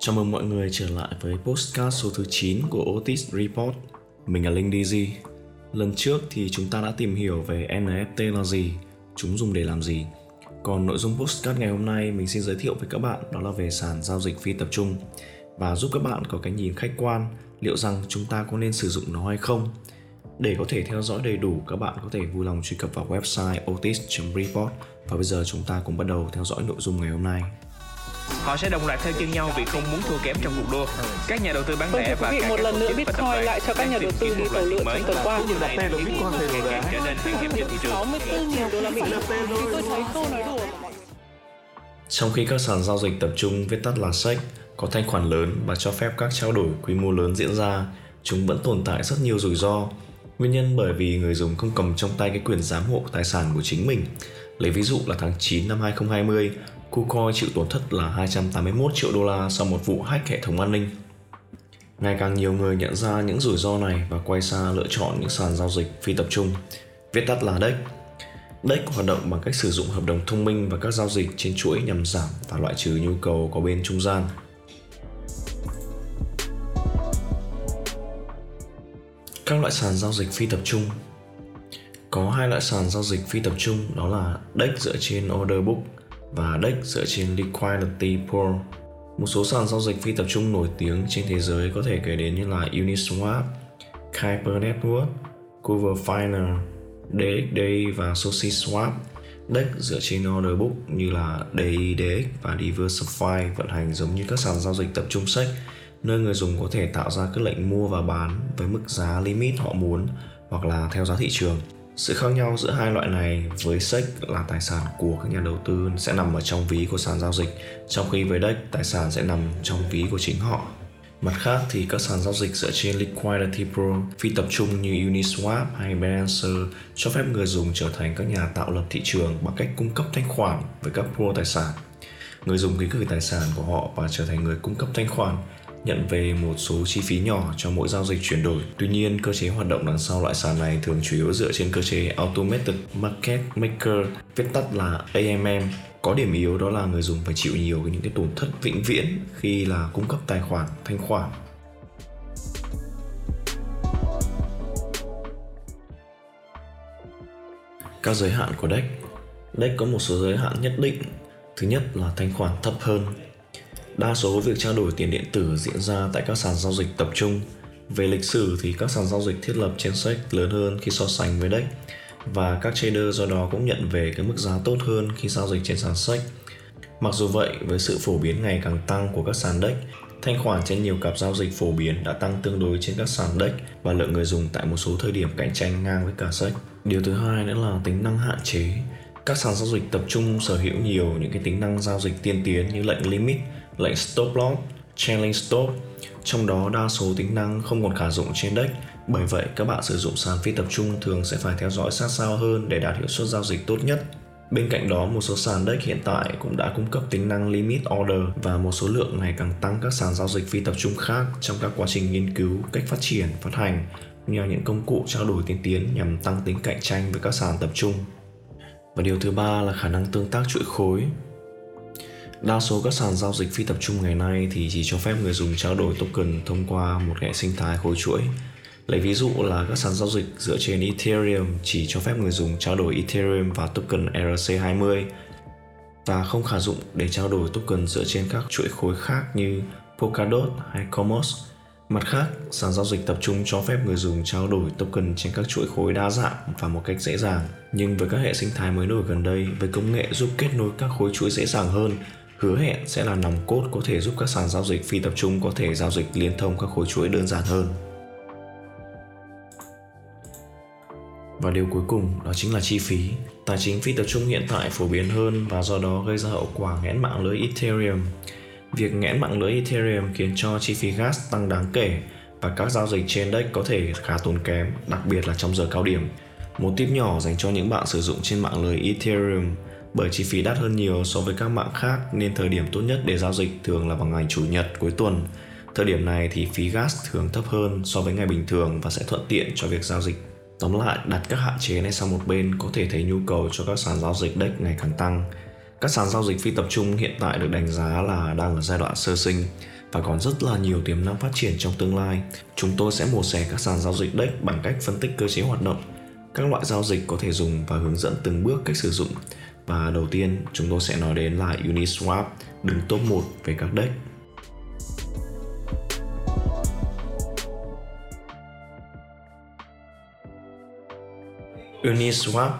Chào mừng mọi người trở lại với postcard số thứ 9 của Otis Report. Mình là Linh DZ. Lần trước thì chúng ta đã tìm hiểu về NFT là gì, chúng dùng để làm gì. Còn nội dung postcard ngày hôm nay mình xin giới thiệu với các bạn đó là về sàn giao dịch phi tập trung và giúp các bạn có cái nhìn khách quan liệu rằng chúng ta có nên sử dụng nó hay không. Để có thể theo dõi đầy đủ, các bạn có thể vui lòng truy cập vào website otis.report và bây giờ chúng ta cùng bắt đầu theo dõi nội dung ngày hôm nay. Họ sẽ đồng loạt theo chân nhau vì không muốn thua kém trong cuộc đua. Các nhà đầu tư bán Vâng, lẻ và các một lần nữa Bitcoin lại cho các nhà đầu tư đi một tàu lượn mới trong tuần qua. Điều này đang khiến cuộc đua ngày càng trở nên hiểm trên thị trường. 64.000 đô la Mỹ. Thì tôi thấy câu nói đùa Trong khi các sàn giao dịch tập trung viết tắt là SEC có thanh khoản lớn và cho phép các trao đổi quy mô lớn diễn ra, chúng vẫn tồn tại rất nhiều rủi ro. Nguyên nhân bởi vì người dùng không cầm trong tay cái quyền giám hộ tài sản của chính mình. Lấy ví dụ là tháng 9 năm 2020, KuCoin chịu tổn thất là 281 triệu đô la sau một vụ hack hệ thống an ninh. Ngày càng nhiều người nhận ra những rủi ro này và quay xa lựa chọn những sàn giao dịch phi tập trung, viết tắt là DEX. DEX hoạt động bằng cách sử dụng hợp đồng thông minh và các giao dịch trên chuỗi nhằm giảm và loại trừ nhu cầu có bên trung gian. Các loại sàn giao dịch phi tập trung Có hai loại sàn giao dịch phi tập trung đó là DEX dựa trên order book và DEX dựa trên liquidity pool. Một số sàn giao dịch phi tập trung nổi tiếng trên thế giới có thể kể đến như là Uniswap, Kuiper Network, Coverfiner, DXDay và SushiSwap. DEX dựa trên order book như là DIDX và Diversify vận hành giống như các sàn giao dịch tập trung sách nơi người dùng có thể tạo ra các lệnh mua và bán với mức giá limit họ muốn hoặc là theo giá thị trường. Sự khác nhau giữa hai loại này với SEC là tài sản của các nhà đầu tư sẽ nằm ở trong ví của sàn giao dịch, trong khi với DEX tài sản sẽ nằm trong ví của chính họ. Mặt khác thì các sàn giao dịch dựa trên Liquidity Pro phi tập trung như Uniswap hay Binance cho phép người dùng trở thành các nhà tạo lập thị trường bằng cách cung cấp thanh khoản với các pool tài sản. Người dùng ký gửi tài sản của họ và trở thành người cung cấp thanh khoản nhận về một số chi phí nhỏ cho mỗi giao dịch chuyển đổi. Tuy nhiên, cơ chế hoạt động đằng sau loại sàn này thường chủ yếu dựa trên cơ chế Automated Market Maker, viết tắt là AMM. Có điểm yếu đó là người dùng phải chịu nhiều những cái tổn thất vĩnh viễn khi là cung cấp tài khoản, thanh khoản. Các giới hạn của DEX DEX có một số giới hạn nhất định. Thứ nhất là thanh khoản thấp hơn, Đa số việc trao đổi tiền điện tử diễn ra tại các sàn giao dịch tập trung. Về lịch sử thì các sàn giao dịch thiết lập trên SEC lớn hơn khi so sánh với DEX và các trader do đó cũng nhận về cái mức giá tốt hơn khi giao dịch trên sàn SEC. Mặc dù vậy, với sự phổ biến ngày càng tăng của các sàn DEX, thanh khoản trên nhiều cặp giao dịch phổ biến đã tăng tương đối trên các sàn DEX và lượng người dùng tại một số thời điểm cạnh tranh ngang với cả SEC. Điều thứ hai nữa là tính năng hạn chế. Các sàn giao dịch tập trung sở hữu nhiều những cái tính năng giao dịch tiên tiến như lệnh limit, lệnh stop loss, trailing stop. Trong đó đa số tính năng không còn khả dụng trên DEX, bởi vậy các bạn sử dụng sàn phi tập trung thường sẽ phải theo dõi sát sao hơn để đạt hiệu suất giao dịch tốt nhất. Bên cạnh đó, một số sàn DEX hiện tại cũng đã cung cấp tính năng limit order và một số lượng ngày càng tăng các sàn giao dịch phi tập trung khác trong các quá trình nghiên cứu, cách phát triển, phát hành, nhờ những công cụ trao đổi tiên tiến nhằm tăng tính cạnh tranh với các sàn tập trung. Và điều thứ ba là khả năng tương tác chuỗi khối. Đa số các sàn giao dịch phi tập trung ngày nay thì chỉ cho phép người dùng trao đổi token thông qua một hệ sinh thái khối chuỗi. Lấy ví dụ là các sàn giao dịch dựa trên Ethereum chỉ cho phép người dùng trao đổi Ethereum và token ERC20 và không khả dụng để trao đổi token dựa trên các chuỗi khối khác như Polkadot hay Cosmos. Mặt khác, sàn giao dịch tập trung cho phép người dùng trao đổi token trên các chuỗi khối đa dạng và một cách dễ dàng. Nhưng với các hệ sinh thái mới nổi gần đây, với công nghệ giúp kết nối các khối chuỗi dễ dàng hơn, hứa hẹn sẽ là nòng cốt có thể giúp các sàn giao dịch phi tập trung có thể giao dịch liên thông các khối chuỗi đơn giản hơn. Và điều cuối cùng đó chính là chi phí. Tài chính phi tập trung hiện tại phổ biến hơn và do đó gây ra hậu quả nghẽn mạng lưới Ethereum. Việc nghẽn mạng lưới Ethereum khiến cho chi phí gas tăng đáng kể và các giao dịch trên DEX có thể khá tốn kém, đặc biệt là trong giờ cao điểm. Một tip nhỏ dành cho những bạn sử dụng trên mạng lưới Ethereum bởi chi phí đắt hơn nhiều so với các mạng khác nên thời điểm tốt nhất để giao dịch thường là vào ngày chủ nhật cuối tuần. Thời điểm này thì phí gas thường thấp hơn so với ngày bình thường và sẽ thuận tiện cho việc giao dịch. Tóm lại, đặt các hạn chế này sang một bên có thể thấy nhu cầu cho các sàn giao dịch DEX ngày càng tăng. Các sàn giao dịch phi tập trung hiện tại được đánh giá là đang ở giai đoạn sơ sinh và còn rất là nhiều tiềm năng phát triển trong tương lai. Chúng tôi sẽ mổ xẻ các sàn giao dịch DEX bằng cách phân tích cơ chế hoạt động, các loại giao dịch có thể dùng và hướng dẫn từng bước cách sử dụng. Và đầu tiên, chúng tôi sẽ nói đến là Uniswap, đứng top 1 về các DEX. Uniswap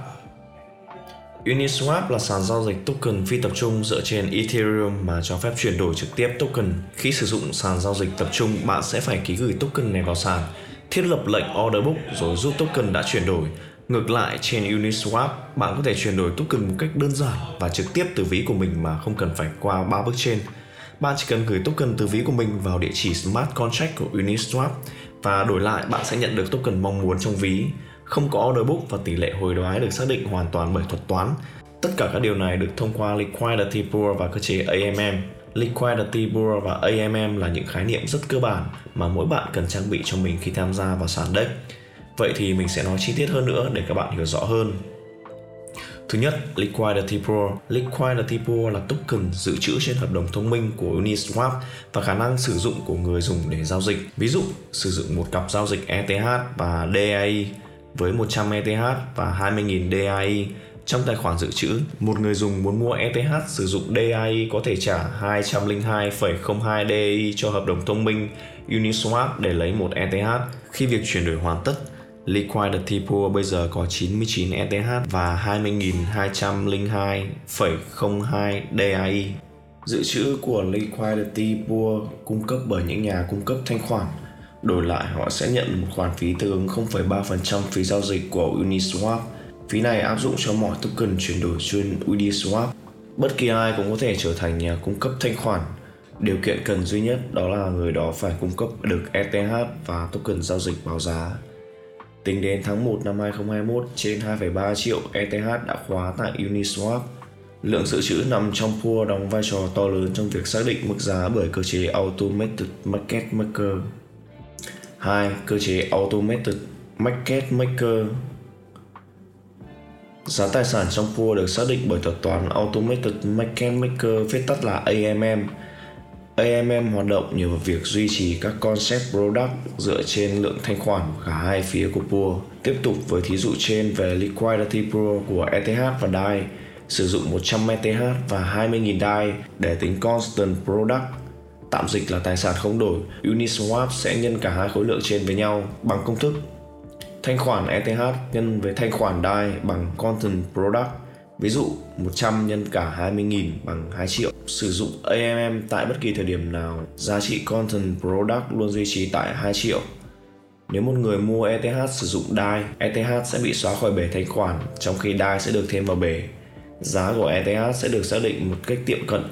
Uniswap là sàn giao dịch token phi tập trung dựa trên Ethereum mà cho phép chuyển đổi trực tiếp token. Khi sử dụng sàn giao dịch tập trung, bạn sẽ phải ký gửi token này vào sàn, thiết lập lệnh order book rồi rút token đã chuyển đổi. Ngược lại, trên Uniswap, bạn có thể chuyển đổi token một cách đơn giản và trực tiếp từ ví của mình mà không cần phải qua ba bước trên. Bạn chỉ cần gửi token từ ví của mình vào địa chỉ smart contract của Uniswap và đổi lại bạn sẽ nhận được token mong muốn trong ví không có order book và tỷ lệ hồi đoái được xác định hoàn toàn bởi thuật toán. Tất cả các điều này được thông qua Liquidity Pool và cơ chế AMM. Liquidity Pool và AMM là những khái niệm rất cơ bản mà mỗi bạn cần trang bị cho mình khi tham gia vào sàn DEX. Vậy thì mình sẽ nói chi tiết hơn nữa để các bạn hiểu rõ hơn. Thứ nhất, Liquidity Pool. Liquidity Pool là token dự trữ trên hợp đồng thông minh của Uniswap và khả năng sử dụng của người dùng để giao dịch. Ví dụ, sử dụng một cặp giao dịch ETH và DAI với 100 ETH và 20.000 DAI trong tài khoản dự trữ. Một người dùng muốn mua ETH sử dụng DAI có thể trả 202,02 DAI cho hợp đồng thông minh Uniswap để lấy một ETH. Khi việc chuyển đổi hoàn tất, Liquidity Pool bây giờ có 99 ETH và 20.202,02 DAI. Dự trữ của Liquidity Pool cung cấp bởi những nhà cung cấp thanh khoản Đổi lại họ sẽ nhận một khoản phí tương ứng 0,3% phí giao dịch của Uniswap. Phí này áp dụng cho mọi token chuyển đổi trên Uniswap. Bất kỳ ai cũng có thể trở thành nhà cung cấp thanh khoản. Điều kiện cần duy nhất đó là người đó phải cung cấp được ETH và token giao dịch báo giá. Tính đến tháng 1 năm 2021, trên 2,3 triệu ETH đã khóa tại Uniswap. Lượng dự trữ nằm trong pool đóng vai trò to lớn trong việc xác định mức giá bởi cơ chế Automated Market Maker. 2. Cơ chế Automated Market Maker Giá tài sản trong pool được xác định bởi thuật toán Automated Market Maker viết tắt là AMM. AMM hoạt động nhờ vào việc duy trì các concept product dựa trên lượng thanh khoản của cả hai phía của pool. Tiếp tục với thí dụ trên về liquidity pool của ETH và DAI, sử dụng 100 ETH và 20.000 DAI để tính constant product tạm dịch là tài sản không đổi, Uniswap sẽ nhân cả hai khối lượng trên với nhau bằng công thức thanh khoản ETH nhân với thanh khoản DAI bằng Content Product. Ví dụ 100 nhân cả 20.000 bằng 2 triệu. Sử dụng AMM tại bất kỳ thời điểm nào, giá trị Content Product luôn duy trì tại 2 triệu. Nếu một người mua ETH sử dụng DAI, ETH sẽ bị xóa khỏi bể thanh khoản, trong khi DAI sẽ được thêm vào bể. Giá của ETH sẽ được xác định một cách tiệm cận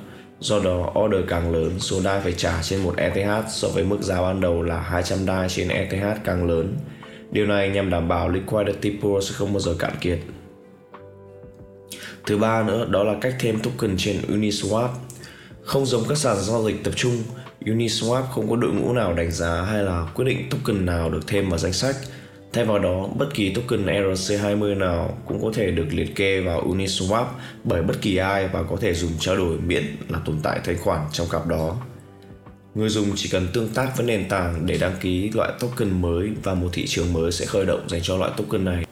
Do đó, order càng lớn, số DAI phải trả trên một ETH so với mức giá ban đầu là 200 DAI trên ETH càng lớn. Điều này nhằm đảm bảo liquidity pool sẽ không bao giờ cạn kiệt. Thứ ba nữa đó là cách thêm token trên Uniswap. Không giống các sàn giao dịch tập trung, Uniswap không có đội ngũ nào đánh giá hay là quyết định token nào được thêm vào danh sách – Thay vào đó, bất kỳ token ERC20 nào cũng có thể được liệt kê vào Uniswap bởi bất kỳ ai và có thể dùng trao đổi miễn là tồn tại thanh khoản trong cặp đó. Người dùng chỉ cần tương tác với nền tảng để đăng ký loại token mới và một thị trường mới sẽ khởi động dành cho loại token này.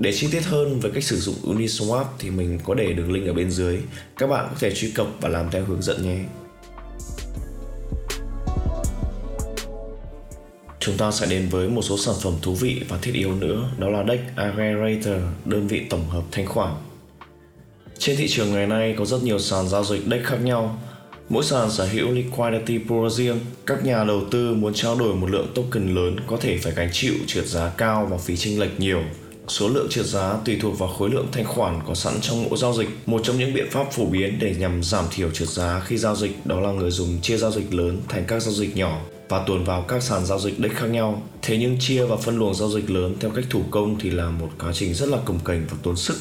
Để chi tiết hơn về cách sử dụng Uniswap thì mình có để đường link ở bên dưới. Các bạn có thể truy cập và làm theo hướng dẫn nhé. Chúng ta sẽ đến với một số sản phẩm thú vị và thiết yếu nữa, đó là Dex Aggregator, đơn vị tổng hợp thanh khoản. Trên thị trường ngày nay có rất nhiều sàn giao dịch Dex khác nhau. Mỗi sàn sở hữu liquidity pool riêng. Các nhà đầu tư muốn trao đổi một lượng token lớn có thể phải gánh chịu trượt giá cao và phí chênh lệch nhiều. Số lượng trượt giá tùy thuộc vào khối lượng thanh khoản có sẵn trong mỗi giao dịch. Một trong những biện pháp phổ biến để nhằm giảm thiểu trượt giá khi giao dịch đó là người dùng chia giao dịch lớn thành các giao dịch nhỏ và tuồn vào các sàn giao dịch đích khác nhau. Thế nhưng chia và phân luồng giao dịch lớn theo cách thủ công thì là một quá trình rất là cồng kềnh và tốn sức.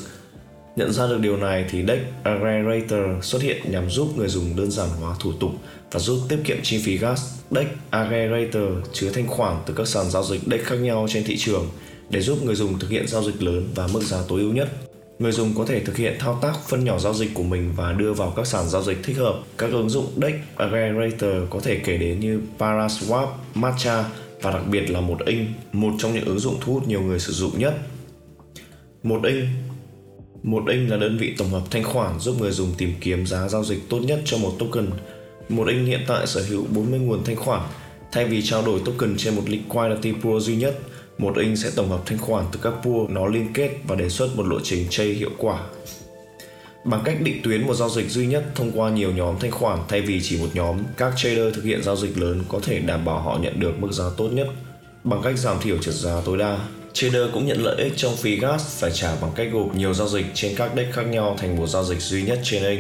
Nhận ra được điều này thì Dex Aggregator xuất hiện nhằm giúp người dùng đơn giản hóa thủ tục và giúp tiết kiệm chi phí gas. Dex Aggregator chứa thanh khoản từ các sàn giao dịch Deck khác nhau trên thị trường để giúp người dùng thực hiện giao dịch lớn và mức giá tối ưu nhất. Người dùng có thể thực hiện thao tác phân nhỏ giao dịch của mình và đưa vào các sàn giao dịch thích hợp. Các ứng dụng DEX Aggregator có thể kể đến như Paraswap, Matcha và đặc biệt là một inch, một trong những ứng dụng thu hút nhiều người sử dụng nhất. Một inch một inch là đơn vị tổng hợp thanh khoản giúp người dùng tìm kiếm giá giao dịch tốt nhất cho một token. Một inch hiện tại sở hữu 40 nguồn thanh khoản. Thay vì trao đổi token trên một liquidity pool duy nhất, một inch sẽ tổng hợp thanh khoản từ các pool nó liên kết và đề xuất một lộ trình chơi hiệu quả. Bằng cách định tuyến một giao dịch duy nhất thông qua nhiều nhóm thanh khoản thay vì chỉ một nhóm, các trader thực hiện giao dịch lớn có thể đảm bảo họ nhận được mức giá tốt nhất bằng cách giảm thiểu trượt giá tối đa. Trader cũng nhận lợi ích trong phí gas phải trả bằng cách gộp nhiều giao dịch trên các deck khác nhau thành một giao dịch duy nhất trên kênh.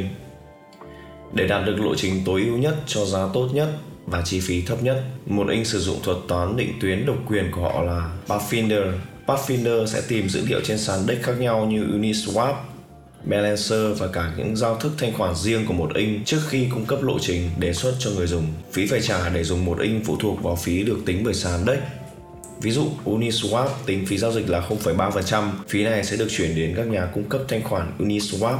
Để đạt được lộ trình tối ưu nhất cho giá tốt nhất và chi phí thấp nhất, một anh sử dụng thuật toán định tuyến độc quyền của họ là Pathfinder. Pathfinder sẽ tìm dữ liệu trên sàn deck khác nhau như Uniswap, Balancer và cả những giao thức thanh khoản riêng của một inch trước khi cung cấp lộ trình đề xuất cho người dùng. Phí phải trả để dùng một inch phụ thuộc vào phí được tính bởi sàn deck Ví dụ Uniswap tính phí giao dịch là 0,3%, phí này sẽ được chuyển đến các nhà cung cấp thanh khoản Uniswap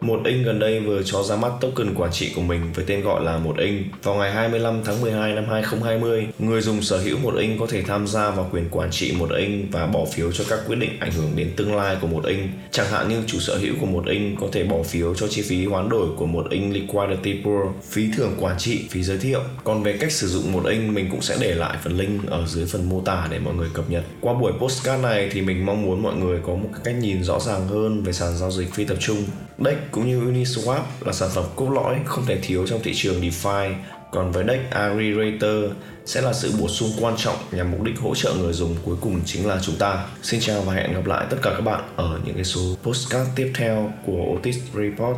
một Inc gần đây vừa cho ra mắt token quản trị của mình với tên gọi là một Inc. Vào ngày 25 tháng 12 năm 2020, người dùng sở hữu một Inc có thể tham gia vào quyền quản trị một Inc và bỏ phiếu cho các quyết định ảnh hưởng đến tương lai của một Inc. Chẳng hạn như chủ sở hữu của một Inc có thể bỏ phiếu cho chi phí hoán đổi của một Inc Liquidity Pool, phí thưởng quản trị, phí giới thiệu. Còn về cách sử dụng một Inc mình cũng sẽ để lại phần link ở dưới phần mô tả để mọi người cập nhật. Qua buổi postcard này thì mình mong muốn mọi người có một cách nhìn rõ ràng hơn về sàn giao dịch phi tập trung. Đây cũng như Uniswap là sản phẩm cốt lõi không thể thiếu trong thị trường DeFi, còn với DEX Aggregator sẽ là sự bổ sung quan trọng nhằm mục đích hỗ trợ người dùng cuối cùng chính là chúng ta. Xin chào và hẹn gặp lại tất cả các bạn ở những cái số postcard tiếp theo của Otis Report.